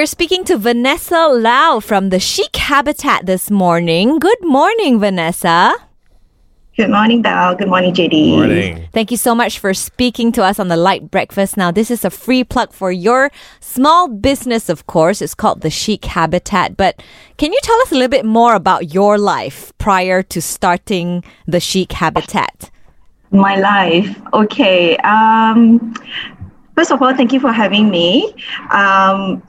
We're speaking to Vanessa Lau from the Chic Habitat this morning. Good morning, Vanessa. Good morning, Dal. Good morning, JD. Morning. Thank you so much for speaking to us on the Light Breakfast. Now, this is a free plug for your small business, of course. It's called the Chic Habitat. But can you tell us a little bit more about your life prior to starting the Chic Habitat? My life. Okay. Um, first of all, thank you for having me. Um,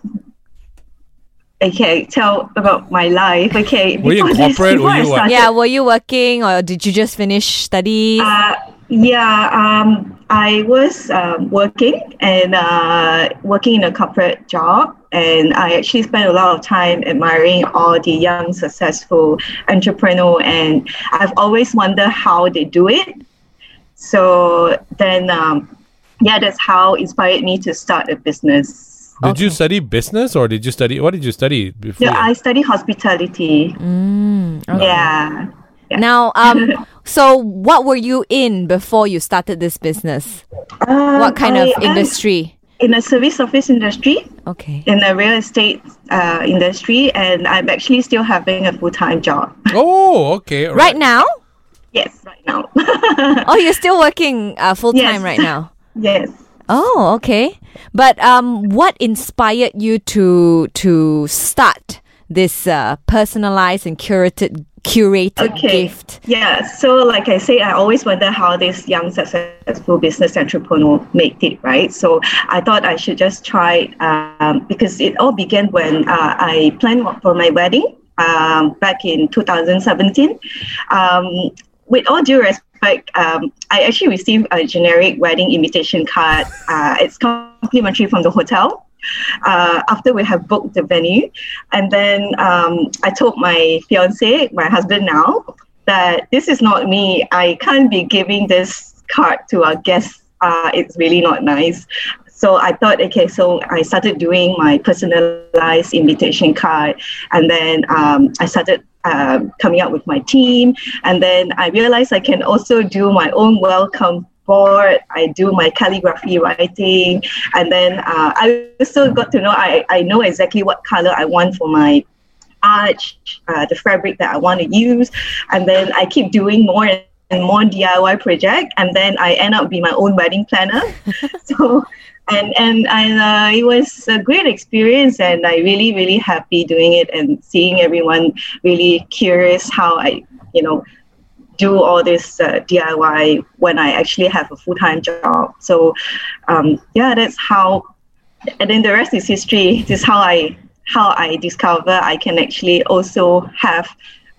okay, tell about my life. Okay. Were you in before this- corporate? Were I you what? started- Yeah, were you working or did you just finish study? Uh, yeah, um, I was um, working and uh, working in a corporate job, and I actually spent a lot of time admiring all the young, successful entrepreneur, and I've always wondered how they do it. So then, um, yeah, that's how inspired me to start a business. Did you study business or did you study? What did you study before? Yeah, I study hospitality. Mm, okay. Yeah. yeah. Now, um, so what were you in before you started this business? Um, What kind I of am industry? In a service office industry. Okay. in a real estate uh, industry, and I'm actually still having a full time job. oh, okay. Right now? yes, right now. Oh, you're still working uh, full time Yes. right now. yes. Oh, okay. But um, what inspired you to to start this uh, personalized and curated curated Okay. gift? Yeah. So, like I say, I always wonder how this young successful business entrepreneur made it, right? So, I thought I should just try um, because it all began when uh, I planned for my wedding um, back in 2017. Um, with all due respect, um, I actually received a generic wedding invitation card. Uh, it's complimentary from the hotel. Uh, after we have booked the venue, and then um, I told my fiance, my husband now, that this is not me. I can't be giving this card to our guests. Uh, it's really not nice. So I thought, okay, so I started doing my personalized invitation card, and then um, I started uh, coming up with my team, and then I realized I can also do my own welcome board. I do my calligraphy writing, and then uh, I also got to know I, I know exactly what color I want for my arch, uh, the fabric that I want to use, and then I keep doing more more DIY project, and then I end up being my own wedding planner. so, and and and uh, it was a great experience, and I really really happy doing it and seeing everyone really curious how I you know do all this uh, DIY when I actually have a full time job. So, um, yeah, that's how. And then the rest is history. This is how I how I discover I can actually also have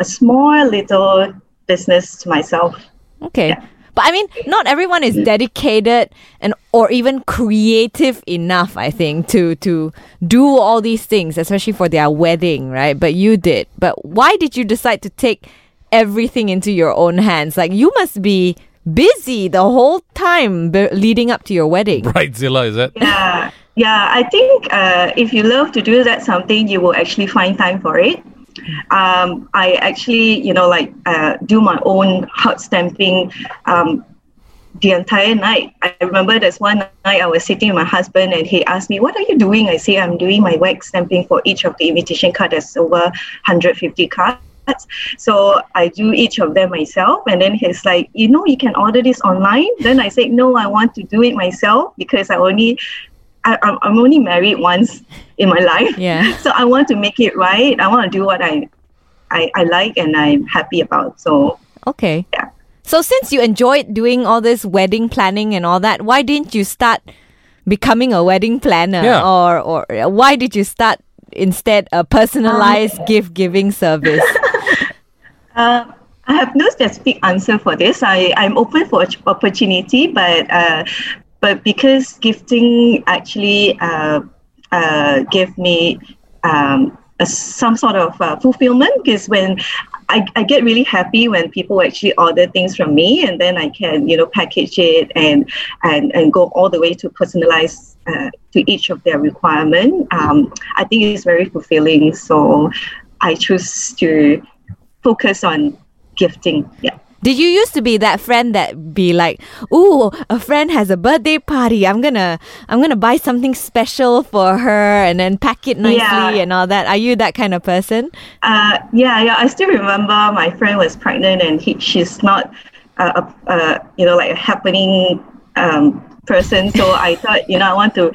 a small little business to myself. Okay. But I mean, not everyone is dedicated and or even creative enough, I think, to to do all these things, especially for their wedding, right? But you did. But why did you decide to take everything into your own hands? Like you must be busy the whole time be- leading up to your wedding. Right, Zilla, is that? Yeah, yeah. I think uh, if you love to do that something, you will actually find time for it. Um, I actually, you know, like uh, do my own hot stamping um, the entire night. I remember there's one night I was sitting with my husband and he asked me, "What are you doing?" I say, "I'm doing my wax stamping for each of the invitation cards. There's over 150 cards." So I do each of them myself, and then he's like, "You know, you can order this online." Then I said, "No, I want to do it myself because I only." I, I'm I'm only married once in my life, Yeah. so I want to make it right. I want to do what I, I, I like and I'm happy about. So Okay. Yeah. So since you enjoyed doing all this wedding planning and all that, why didn't you start becoming a wedding planner? Yeah. Or or why did you start instead a personalized gift giving service? Uh, I have no specific answer for this. I, I'm open for opportunity, but uh, but because gifting actually uh, uh, gave me um, a, some sort of uh, fulfillment, because when I, I get really happy when people actually order things from me, and then I can you know package it and and and go all the way to personalize uh, to each of their requirement. Um, I think it's very fulfilling. So I choose to focus on gifting. Yeah. Did you used to be that friend that be like, "Ooh, a friend has a birthday party. I'm gonna, I'm gonna buy something special for her and then pack it nicely Yeah. and all that." Are you that kind of person? Uh, yeah, yeah. I still remember my friend was pregnant and he, she's not, uh, a, uh, you know, like a happening um, person. So I thought, you know, I want to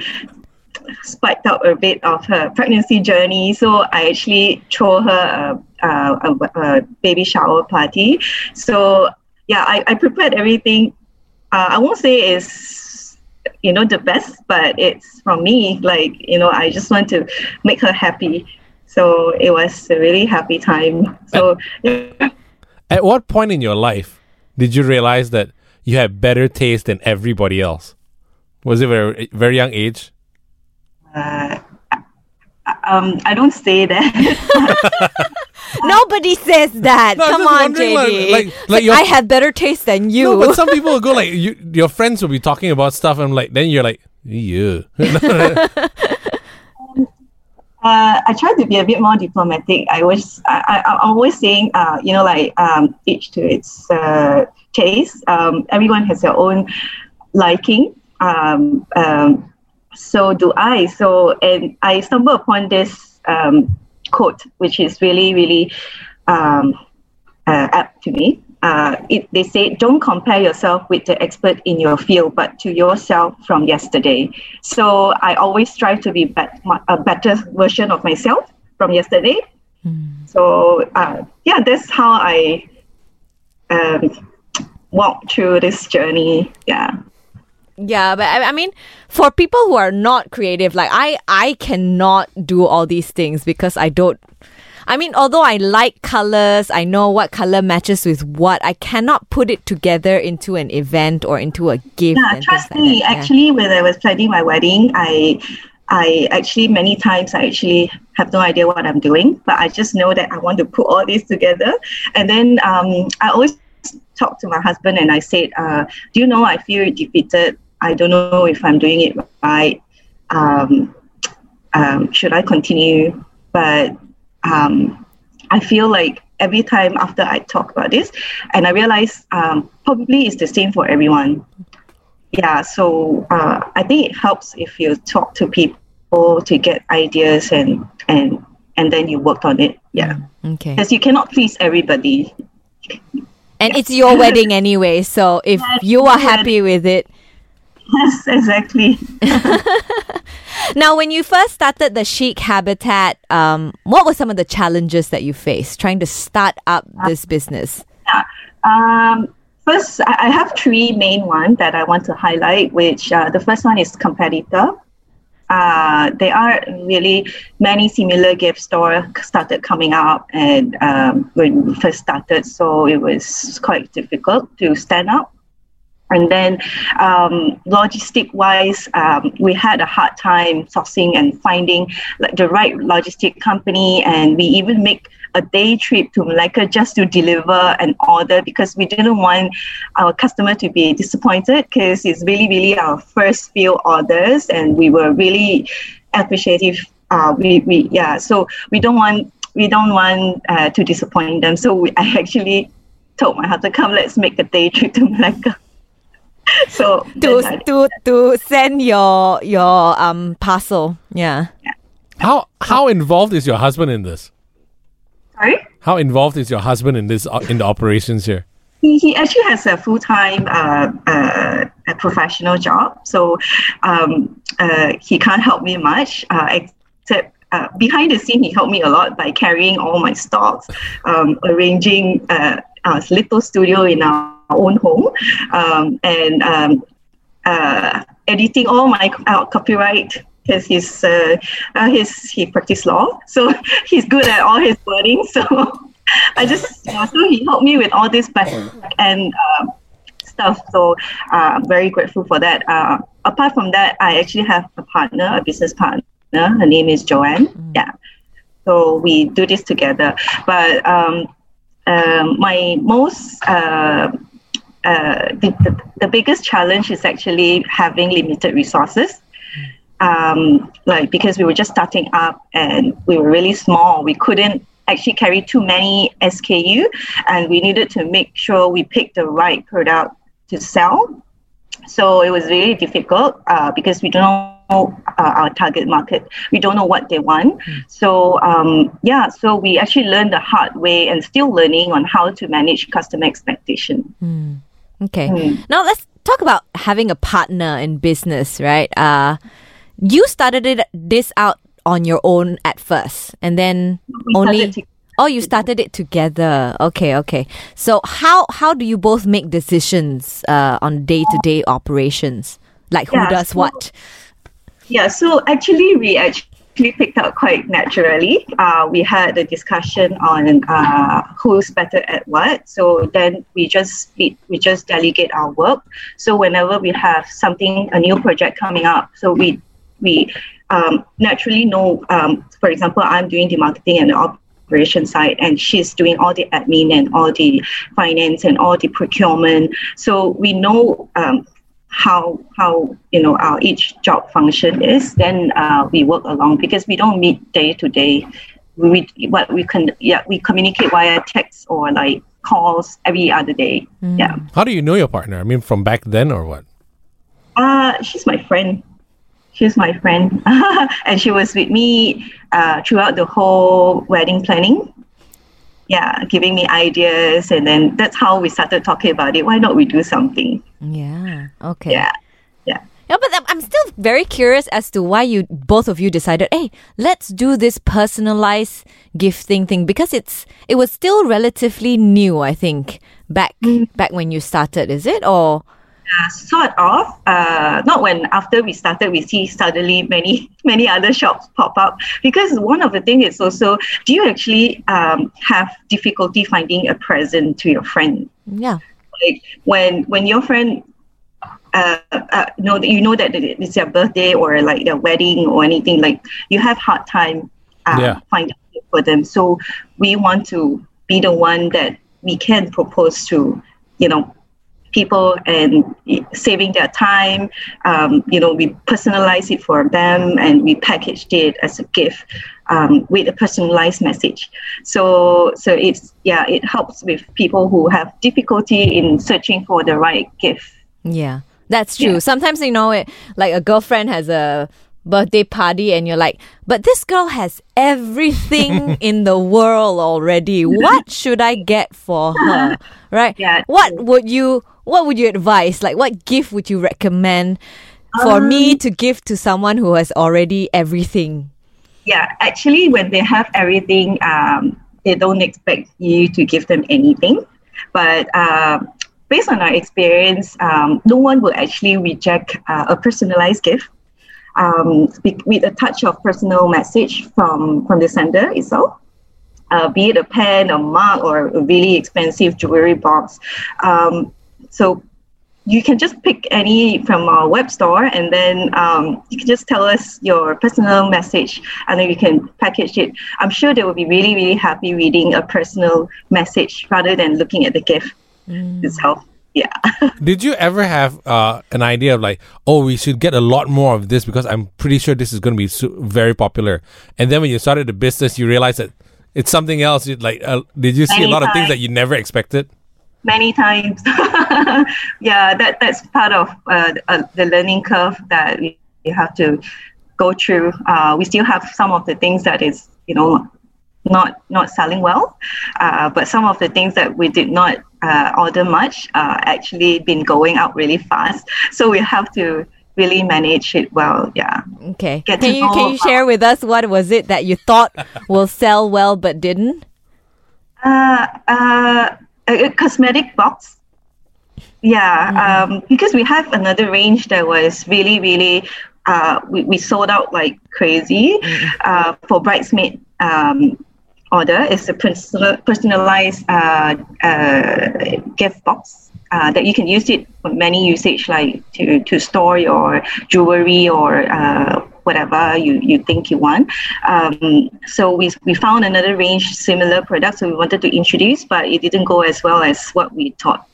spike up a bit of her pregnancy journey. So I actually throw her a, a, a, a baby shower party. So yeah, I, I prepared everything. Uh, I won't say it's you know the best, but it's from me. Like you know, I just want to make her happy. So it was a really happy time. So yeah. At what point in your life did you realize that you had better taste than everybody else? Was it very very young age? Uh, um, I don't say that. Nobody says that. No, I'm Come on, wondering, JD. like- like- It's like your- I have better taste than you. No, but some people will go like you, your friends will be talking about stuff and like then you're like yeah. Uh, I try to be a bit more diplomatic. I was, I, I, I'm always saying, uh, you know, like um, each to its uh, taste. Um, everyone has their own liking. Um, um, so do I. So, and I stumbled upon this um, quote, which is really, really um, uh, apt to me. Uh, it, they say, don't compare yourself with the expert in your field, but to yourself from yesterday. So I always strive to be bet- a better version of myself from yesterday. So uh, yeah, that's how I um, walk through this journey. Yeah. Yeah, but I, I mean, for people who are not creative, like I, I cannot do all these things because I don't. I mean, although I like colors, I know what color matches with what. I cannot put it together into an event or into a gift. Yeah, trust like me. that. Yeah. Actually, when I was planning my wedding, I, I actually many times I actually have no idea what I'm doing, but I just know that I want to put all this together. And then um, I always talk to my husband and I said, uh, "Do you know I feel defeated? I don't know if I'm doing it right. Um, um, should I continue?" But um, I feel like every time after I talk about this, and I realize um, probably it's the same for everyone. Yeah, so uh, I think it helps if you talk to people to get ideas and and and then you work on it. Yeah, Okay. because you cannot please everybody. And it's your wedding anyway, so if you are happy with it. Yes, exactly. Now, when you first started the Chic Habitat, um, what were some of the challenges that you faced trying to start up this business? Um, first, I have three main ones that I want to highlight. Which uh, the first one is competitor. Uh, there are really many similar gift stores started coming up, and um, when we first started, so it was quite difficult to stand out. And then, um, logistic wise, um, we had a hard time sourcing and finding like the right logistic company, and we even make a day trip to Malacca just to deliver an order because we didn't want our customer to be disappointed because it's really, really our first few orders, and we were really appreciative. Uh, we, we yeah, so we don't want we don't want uh, to disappoint them. So we, I actually told my husband, "Come, let's make a day trip to Malacca." so To, to, to send your your um parcel. Yeah. how how involved is your husband in this? sorry. How involved is your husband in this uh, in the operations here? He, he actually has a full time uh, uh, a professional job, so um, uh, he can't help me much. Uh, except uh, behind the scene, he helped me a lot by carrying all my stocks, um, arranging uh, a little studio in our own home, um, and um, uh, editing all my uh, copyright. Because he's uh, uh, he's he practiced law, so he's good at all his wording. So I just yeah, so he helped me with all this back and um, stuff. So uh, I'm very grateful for that. Uh, apart from that, I actually have a partner, a business partner. Her name is Joanne. Yeah. So we do this together. But um, um, my most uh, the, the, the biggest challenge is actually having limited resources. Um, like because we were just starting up and we were really small, we couldn't actually carry too many SKU, and we needed to make sure we pick the right product to sell. So it was really difficult uh, because we don't know uh, our target market. We don't know what they want. So um, yeah, so we actually learned the hard way and still learning on how to manage customer expectation. Okay. Hmm. Now let's talk about having a partner in business, right? Uh, you started it this out on your own at first, and then We only. to- Oh, you started it together. Okay, okay. So how how do you both make decisions uh, on day to day operations? Like who Yeah, does so- what? Yeah, so actually, we actually picked up quite naturally. Uh, we had a discussion on uh, who's better at what. So then we just we just delegate our work. So whenever we have something, a new project coming up, so we we um, naturally know. Um, for example, I'm doing the marketing and the operation side, and she's doing all the admin and all the finance and all the procurement. So we know um, how how you know our each job function is, then uh, we work along because we don't meet day to day. We what we can yeah we communicate via text or like calls every other day. Yeah, How do you know your partner? I mean, from back then or what? uh, she's my friend. She's my friend, and she was with me uh, throughout the whole wedding planning. Yeah, giving me ideas, and then that's how we started talking about it. Why not we do something? Yeah. Okay. Yeah, yeah. Yeah, but I'm- I'm still very curious as to why you both of you decided, hey, let's do this personalized gifting thing because it's it was still relatively new, I think, back mm. back when you started, is it? Or Uh, sort of. Uh, not when after we started, we see suddenly many many other shops pop up. Because one of the things is also, do you actually um, have difficulty finding a present to your friend? yeah. Like when when your friend. Uh, uh, know that you know that it's their birthday or like their wedding or anything like you have hard time uh, Yeah. finding for them so we want to be the one that we can propose to you know people and saving their time. Um, you know, we personalize it for them and we packaged it as a gift um, with a personalized message. So, so it's yeah, it helps with people who have difficulty in searching for the right gift. Yeah, that's true. Yeah. Sometimes you know it like a girlfriend has a birthday party and you're like, but this girl has everything in the world already. What should I get for her? Right? Yeah. What would you what would you advise? Like what gift would you recommend for me Um, to give to someone who has already everything? Yeah, actually, when they have everything, um, they don't expect you to give them anything. But um based on our experience, um, no one will actually reject uh, a personalized gift um, be- with a touch of personal message from, from the sender itself. Uh, be it a pen, a mug, or a really expensive jewelry box. Um, so you can just pick any from our web store and then um, you can just tell us your personal message and then you can package it. I'm sure they will be really, really happy reading a personal message rather than looking at the gift itself. Yeah. Did you ever have uh, an idea of like, oh, we should get a lot more of this because I'm pretty sure this is going to be su- very popular? And then when you started the business, you realized that it's something else. You, like, uh, did you see a lot of things that you never expected? Many times. yeah, that that's part of uh, uh, the learning curve that we, we have to go through. Uh, we still have some of the things that is, you know, not not selling well, uh, but some of the things that we did not uh, order much uh, actually been going out really fast. So we have to really manage it well. Yeah. Okay. Get can you can you share with us what was it that you thought will sell well but didn't? Uh, uh, a, a cosmetic box. Yeah, um, because we have another range that was really, really, uh, we, we sold out like crazy uh, for bridesmaid um, order. It's a personal, personalized uh, uh, gift box uh, that you can use it for many usage, like to, to store your jewelry or uh, whatever you, you think you want. Um, so we, we found another range similar products that we wanted to introduce, but it didn't go as well as what we thought.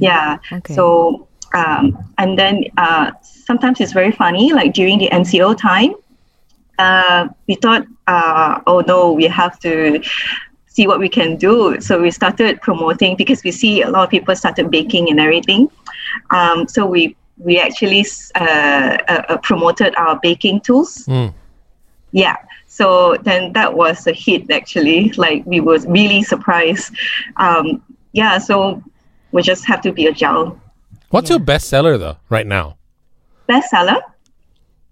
Yeah. Okay. So um, and then uh, sometimes it's very funny, like during the MCO time, uh, we thought, uh, oh no, we have to see what we can do. So we started promoting because we see a lot of people started baking and everything. Um, so we we actually uh, uh, uh, promoted our baking tools. Mm. Yeah. So then that was a hit actually. Like we were really surprised. Um, yeah. So we just have to be agile. What's your best seller though right now? Bestseller.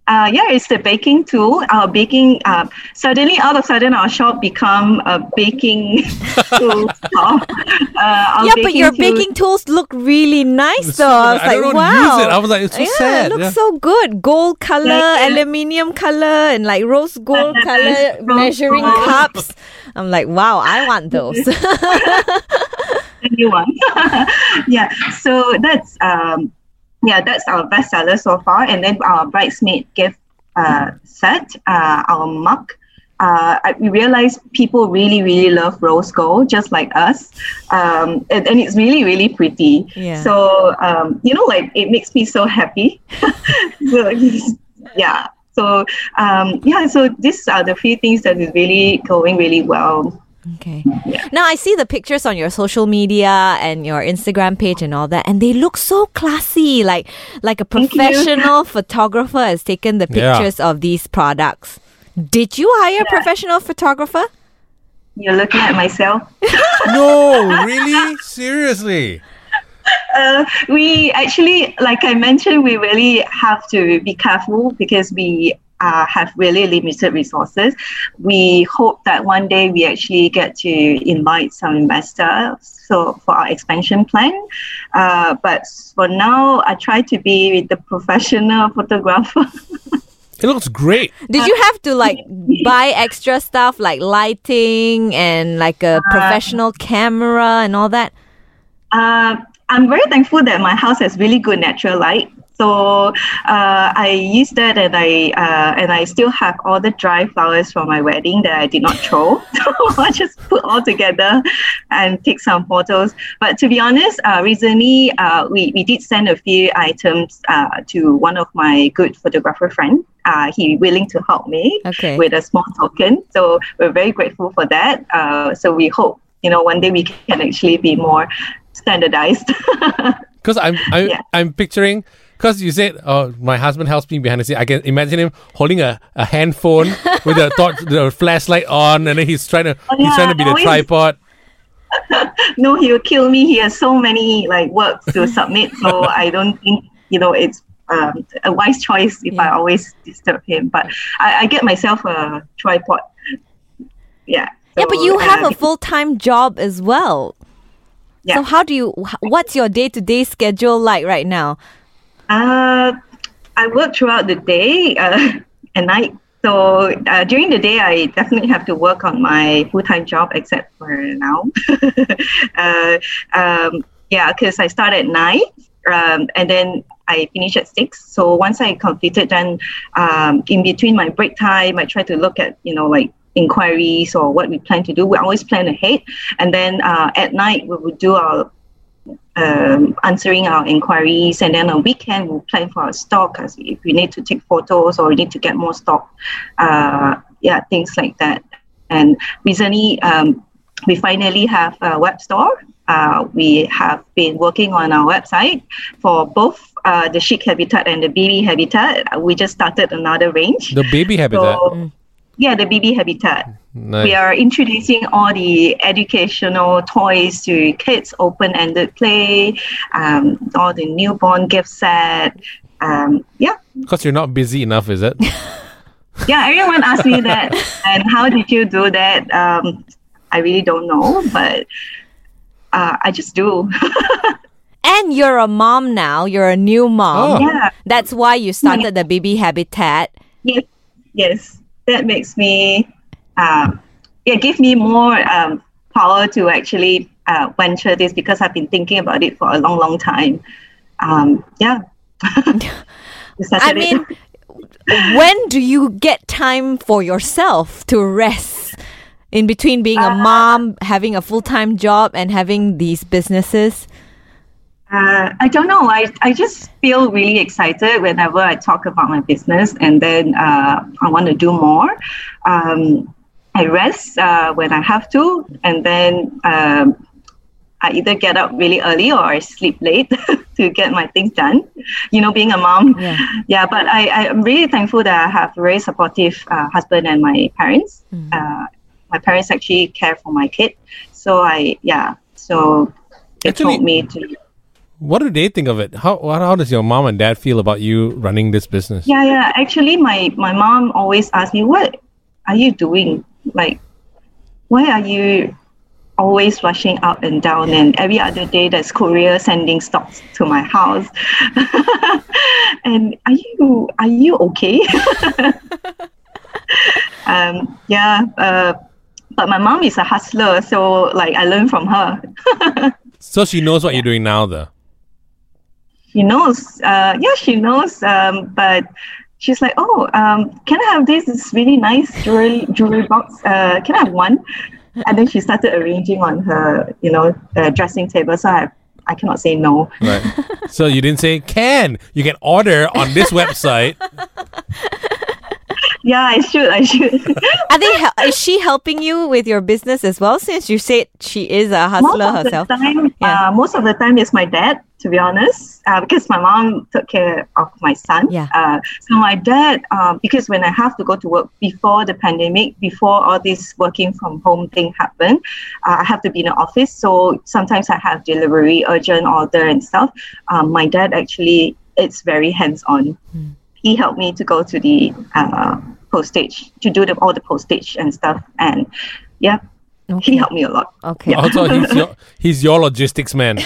Uh, yeah, it's the baking tool. Our baking uh, suddenly, all of a sudden, our shop become a baking tool shop. Uh, yeah, but your tool- baking tools look really nice, though. I was I like, don't wow. use it. I was like, it's so yeah, sad. it looks Yeah. so good. Gold color, Yeah. aluminium color, and like rose gold Yes, color rose measuring gold. cups. I'm like, wow, I want those. the new one. yeah, so that's um, yeah, that's our bestseller so far. And then our bridesmaid gift uh, set, uh, our mug. Uh, I, we realized people really, really love rose gold, just like us, um, and, and it's really, really pretty. Yeah. So um, you know, like it makes me so happy. so, yeah. So um, yeah. So these are the few things that is really going really well. Okay. Now I see the pictures on your social media and your Instagram page and all that, and they look so classy. Like like a professional photographer has taken the Yeah. pictures of these products. Did you hire a professional photographer? You're looking at myself. no, really? Seriously? Uh, we actually, like I mentioned, we really have to be careful because we uh, have really limited resources. We hope that one day we actually get to invite some investors so for our expansion plan. Uh, but for now, I try to be the professional photographer. It looks great. Did you have to like buy extra stuff like lighting and like a professional camera and all that? Uh, I'm very thankful that my house has really good natural light. So uh, I used that, and I uh, and I still have all the dry flowers from my wedding that I did not throw. so I just put all together and take some photos. But to be honest, uh, recently uh, we we did send a few items uh, to one of my good photographer friend. Uh, he willing to help me Okay. with a small token. So we're very grateful for that. Uh, so we hope you know one day we can actually be more standardized. Because I'm I'm, Yeah. I'm picturing because you said oh my husband helps me behind the scene. I can imagine him holding a, a handphone with a torch, the flashlight on, and then he's trying to he's yeah, trying to be the tripod. no, he will kill me. He has so many like works to submit, so I don't think you know it's um, a wise choice if I always disturb him. But I, I get myself a tripod. Yeah. yeah, but you have uh, a full time job as well. Yeah. So how do you? What's your day to day schedule like right now? Uh, I work throughout the day uh, and night. So uh, during the day, I definitely have to work on my full time job, except for now. uh, um, yeah, because I start at nine, um, and then I finish at six. So once I completed, then um, in between my break time, I try to look at you know like inquiries or what we plan to do. We always plan ahead, and then uh, at night we would do our um, answering our inquiries, and then on weekend we'll plan for our stock as if we need to take photos or we need to get more stock, uh, yeah, things like that. And recently, um, we finally have a web store. Uh, we have been working on our website for both uh, the chic habitat and the baby habitat. We just started another range. The baby habitat. So, yeah, the baby habitat Nice. we are introducing all the educational toys to kids, open-ended play, um, all the newborn gift set. Um, yeah, Because you're not busy enough, is it? yeah. Everyone asks me that, and how did you do that? Um, I really don't know, but uh, I just do. And you're a mom now. You're a new mom. Oh. yeah. That's why you started the baby habitat. Yes, yes. That makes me, um, yeah, give me more um, power to actually uh, venture this because I've been thinking about it for a long, long time. Um, yeah. I mean, when do you get time for yourself to rest in between being a mom, having a full time job, and having these businesses? Uh, I don't know. I, I just feel really excited whenever I talk about my business, and then uh, I want to do more. Um, I rest uh, when I have to, and then um, I either get up really early or I sleep late to get my things done. You know, being a mom. Yeah. Yeah, but I, I'm really thankful that I have a very supportive uh, husband and my parents. Uh, my parents actually care for my kid. So I, yeah, so they Actually- told me to, What do they think of it? How how does your mom and dad feel about you running this business? yeah, yeah. Actually, my, my mom always asks me, what are you doing? Like, why are you always rushing up and down and every other day there's courier sending stocks to my house? And are you are you okay? Um yeah uh but my mom is a hustler so like i learned from her. So she knows what you're doing now, though. she knows uh yeah she knows um but she's like oh um can i have this this really nice jewelry jewelry box uh can i have one and then she started arranging on her you know uh, dressing table so i i cannot say no Right. so you didn't say can. You can order on this website. yeah i should i should Are they? Hel- is she helping you with your business as well? Since you said she is a hustler most hustler of herself. the time Yeah. uh, most of the time is my dad to be honest uh, because my mom took care of my son. Yeah. uh, so my dad um, because when i have to go to work before the pandemic before all this working from home thing happened uh, i have to be in the office. So sometimes i have delivery urgent order and stuff. Um, my dad actually it's very hands-on. He helped me to go to the uh, postage to do the, all the postage and stuff. And yeah Okay. he helped me a lot. Okay. Also, he's your he's your logistics man,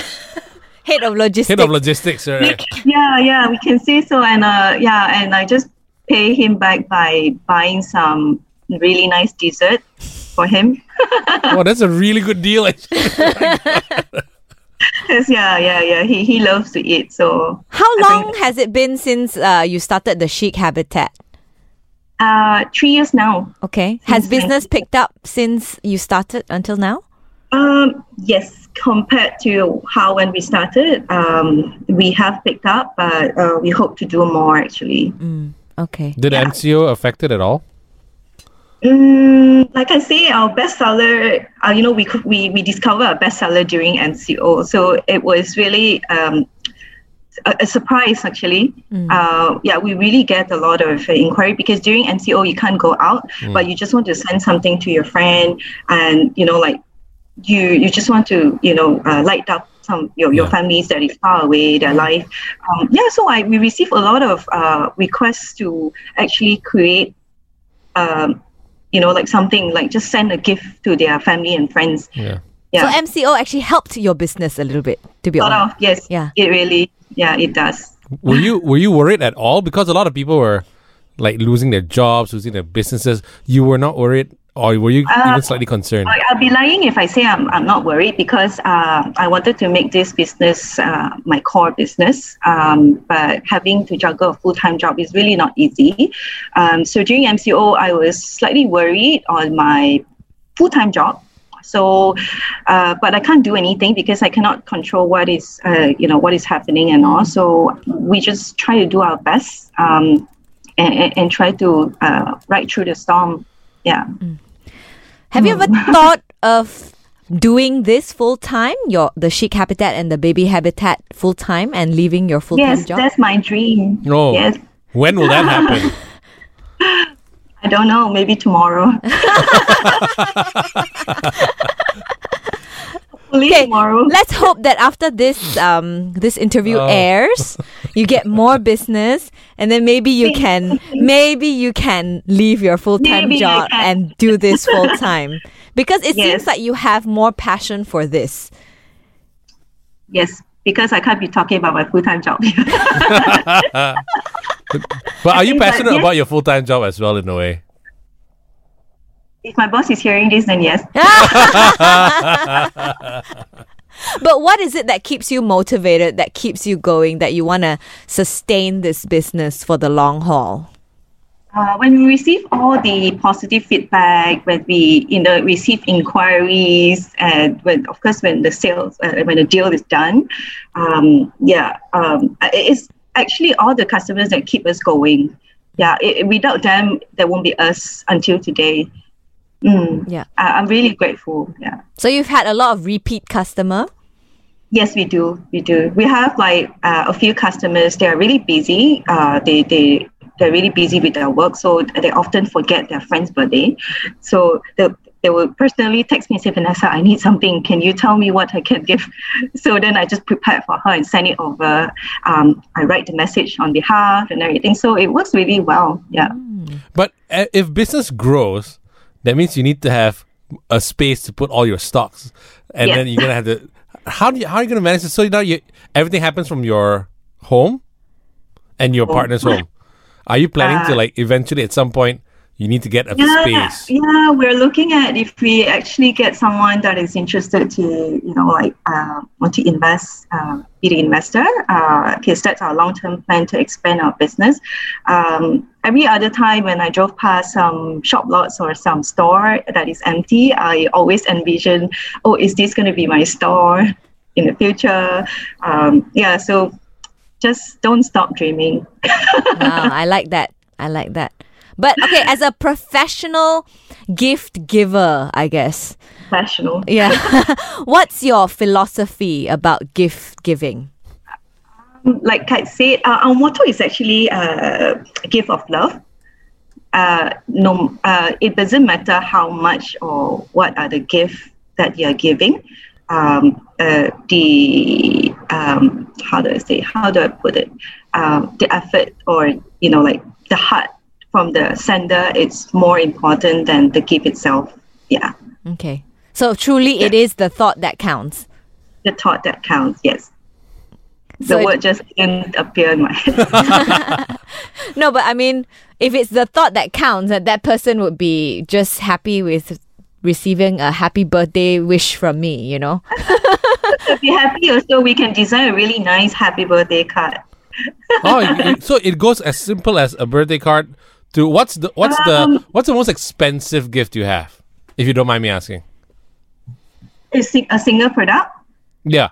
Head of logistics. head of logistics. Right? yeah yeah we can say so and uh yeah and i just pay him back by buying some really nice dessert for him oh, that's a really good deal. actually. 'Cause, yeah yeah yeah he, he loves to eat so How I long think- has it been since uh, you started the Chic Habitat? uh three years now Okay. Has business picked up since you started until now? um yes compared to how when we started um we have picked up but uh, we hope to do more actually Mm, Okay. Did Yeah. MCO affect it at all? Mm, like I say, our bestseller, uh, you know, we could, we we discovered a bestseller during MCO, so it was really um, a, a surprise actually. Uh, yeah, we really get a lot of uh, inquiry because during MCO you can't go out, but you just want to send something to your friend, and you know, like you you just want to you know uh, light up some your, your Yeah. families that is far away their life um, yeah so I we receive a lot of uh, requests to actually create um, you know like something like just send a gift to their family and friends Yeah. yeah So MCO actually helped your business a little bit, to be sort honest. of yes Yeah. it really yeah it does Were you were you worried at all? Because a lot of people were like losing their jobs, losing their businesses. You were not worried, or were you even slightly concerned? I, I'll be lying if I say I'm, I'm not worried because uh, I wanted to make this business uh, my core business. Um, but having to juggle a full time job is really not easy. Um, so during MCO, I was slightly worried on my full time job. So, uh, but I can't do anything because I cannot control what is, uh, you know, what is happening and all. So we just try to do our best um, and, and, and try to uh, ride through the storm. Yeah. Have you ever thought of doing this full time, your the Chic Habitat and the Baby Habitat full time, and leaving your full time Yes, job? that's my dream. No. Yes. When will that happen? I don't know, maybe tomorrow. Hopefully Okay, tomorrow. let's hope that after this um this interview Oh. airs, you get more business, and then maybe you can maybe you can leave your full time job and do this full time because it seems like you have more passion for this. Yes, because I can't be talking about my full time job. But are you But passionate yes. about your full time job as well in a way? If my boss is hearing this, then yes. But what is it that keeps you motivated, that keeps you going, that you want to sustain this business for the long haul? Uh, when we receive all the positive feedback, when we you know receive inquiries, and when of course when the sales uh, when the deal is done, um, yeah, um, it's actually all the customers that keep us going. Yeah, it, without them, there won't be us until today. Mm. Yeah. I, I'm really grateful. Yeah. So you've had a lot of repeat customer. Yes, we do. We do. We have like uh, a few customers. They are really busy. Uh, they they they're really busy with their work, so they often forget their friend's birthday. So they they will personally text me and say, Vanessa, I need something. Can you tell me what I can give? So then I just prepare for her and send it over. Um, I write the message on behalf and everything. So it works really well. Yeah. But uh, if business grows, that means you need to have a space to put all your stocks, and Yeah. then you're gonna have to. How do you, how are you gonna manage it? So now you everything happens from your home and your partner's home. Are you planning to Uh, like eventually at some point you need to get a Yeah, space? yeah, we're looking at if we actually get someone that is interested to, you know, like uh, want to invest, uh, be the investor. Uh, because that's our long-term plan to expand our business. Um, every other time when I drove past some shop lots or some store that is empty, I always envision, oh, is this going to be my store in the future? Um, yeah, so just don't stop dreaming. Wow, I like that. I like that. But okay, as a professional gift giver, I guess. Professional. Yeah. What's your philosophy about gift giving? like I said, uh, our motto is actually uh, a gift of love. Uh, no, uh, it doesn't matter how much or what are the gifts that you're giving. Um, uh, the um, how do I say? How do I put it? Um, the effort or you know, like the heart from the sender, it's more important than the gift itself. Yeah, Okay. So truly it is the thought that counts. the thought that counts. Yes, So the it- word just didn't appear in my head. No, but I mean, if it's the thought that counts, that that person would be just happy with receiving a happy birthday wish from me, you know? to be happy also we can design a really nice happy birthday card oh, it- it- so it goes as simple as a birthday card to what's the what's the Um, what's the most expensive gift you have, if you don't mind me asking? a, sing- a single product Yeah.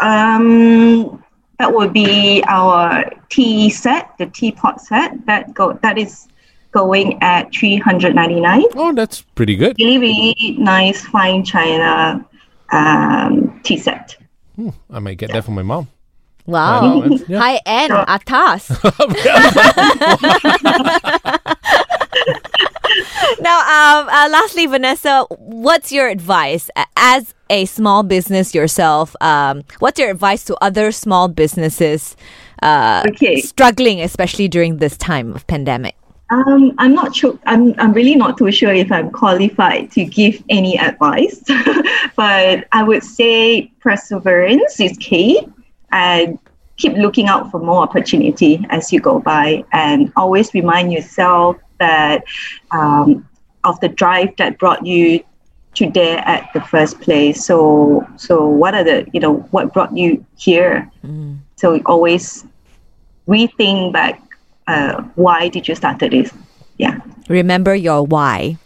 um that would be our tea set the teapot set that go that is going at 399 Oh, that's pretty good. really really nice fine china um, tea set I might get that for my mom. Wow. Wow, that's- yeah. High end, atas. now, um, uh, lastly, Vanessa, what's your advice as a small business yourself? Um, what's your advice to other small businesses uh, Okay. struggling, especially during this time of pandemic? Um, I'm not sure. I'm, I'm really not too sure if I'm qualified to give any advice, but I would say perseverance is key and keep looking out for more opportunity as you go by and always remind yourself that um, of the drive that brought you to there at the first place. So, so what are the, you know, what brought you here? So always rethink back uh, why did you start this? Yeah. Remember your why.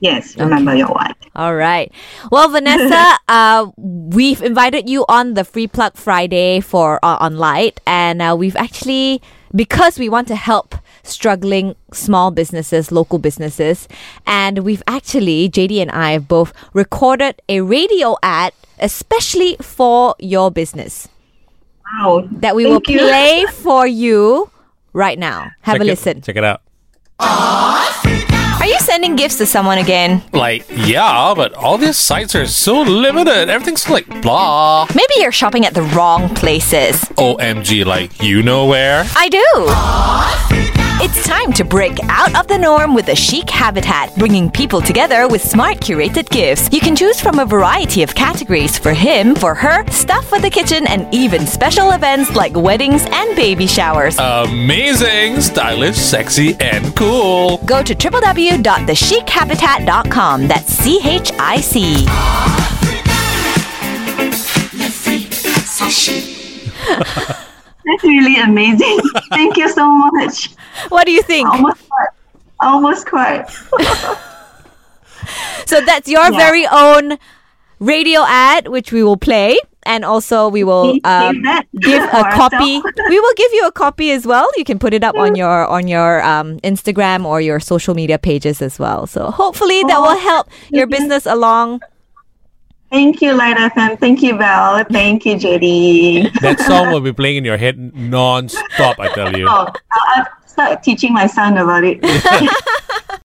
Yes, remember your why. All right. Well, Vanessa, uh, we've invited you on the Free Plug Friday for uh, on Light, and uh, we've actually because we want to help struggling small businesses, local businesses, and we've actually JD and I have both recorded a radio ad especially for your business Wow. that we will you. play for you right now. Have Check a it- listen. check it out. Are you sending gifts to someone again? Like, yeah, but all these sites are so limited. Everything's like blah. Maybe you're shopping at the wrong places. OMG, like, you know where? I do. It's time to break out of the norm with the Chic Habitat, bringing people together with smart curated gifts. You can choose from a variety of categories for him, for her, stuff for the kitchen, and even special events like weddings and baby showers. Amazing, stylish, sexy, and cool. Go to www.thechichabitat.com. That's C H I C. That's really amazing. Thank you so much. What do you think? Almost. I almost cried. So that's your Yeah. very own radio ad, which we will play. and also we will um, give a copy. we will give you a copy as well. You can put it up on your on your um, Instagram or your social media pages as well. So hopefully that will help your business along. Thank you, Light FM. Thank you, Val. Thank you, JD. That song will be playing in your head non-stop. I tell you. Oh, I'll, start teaching my son about it.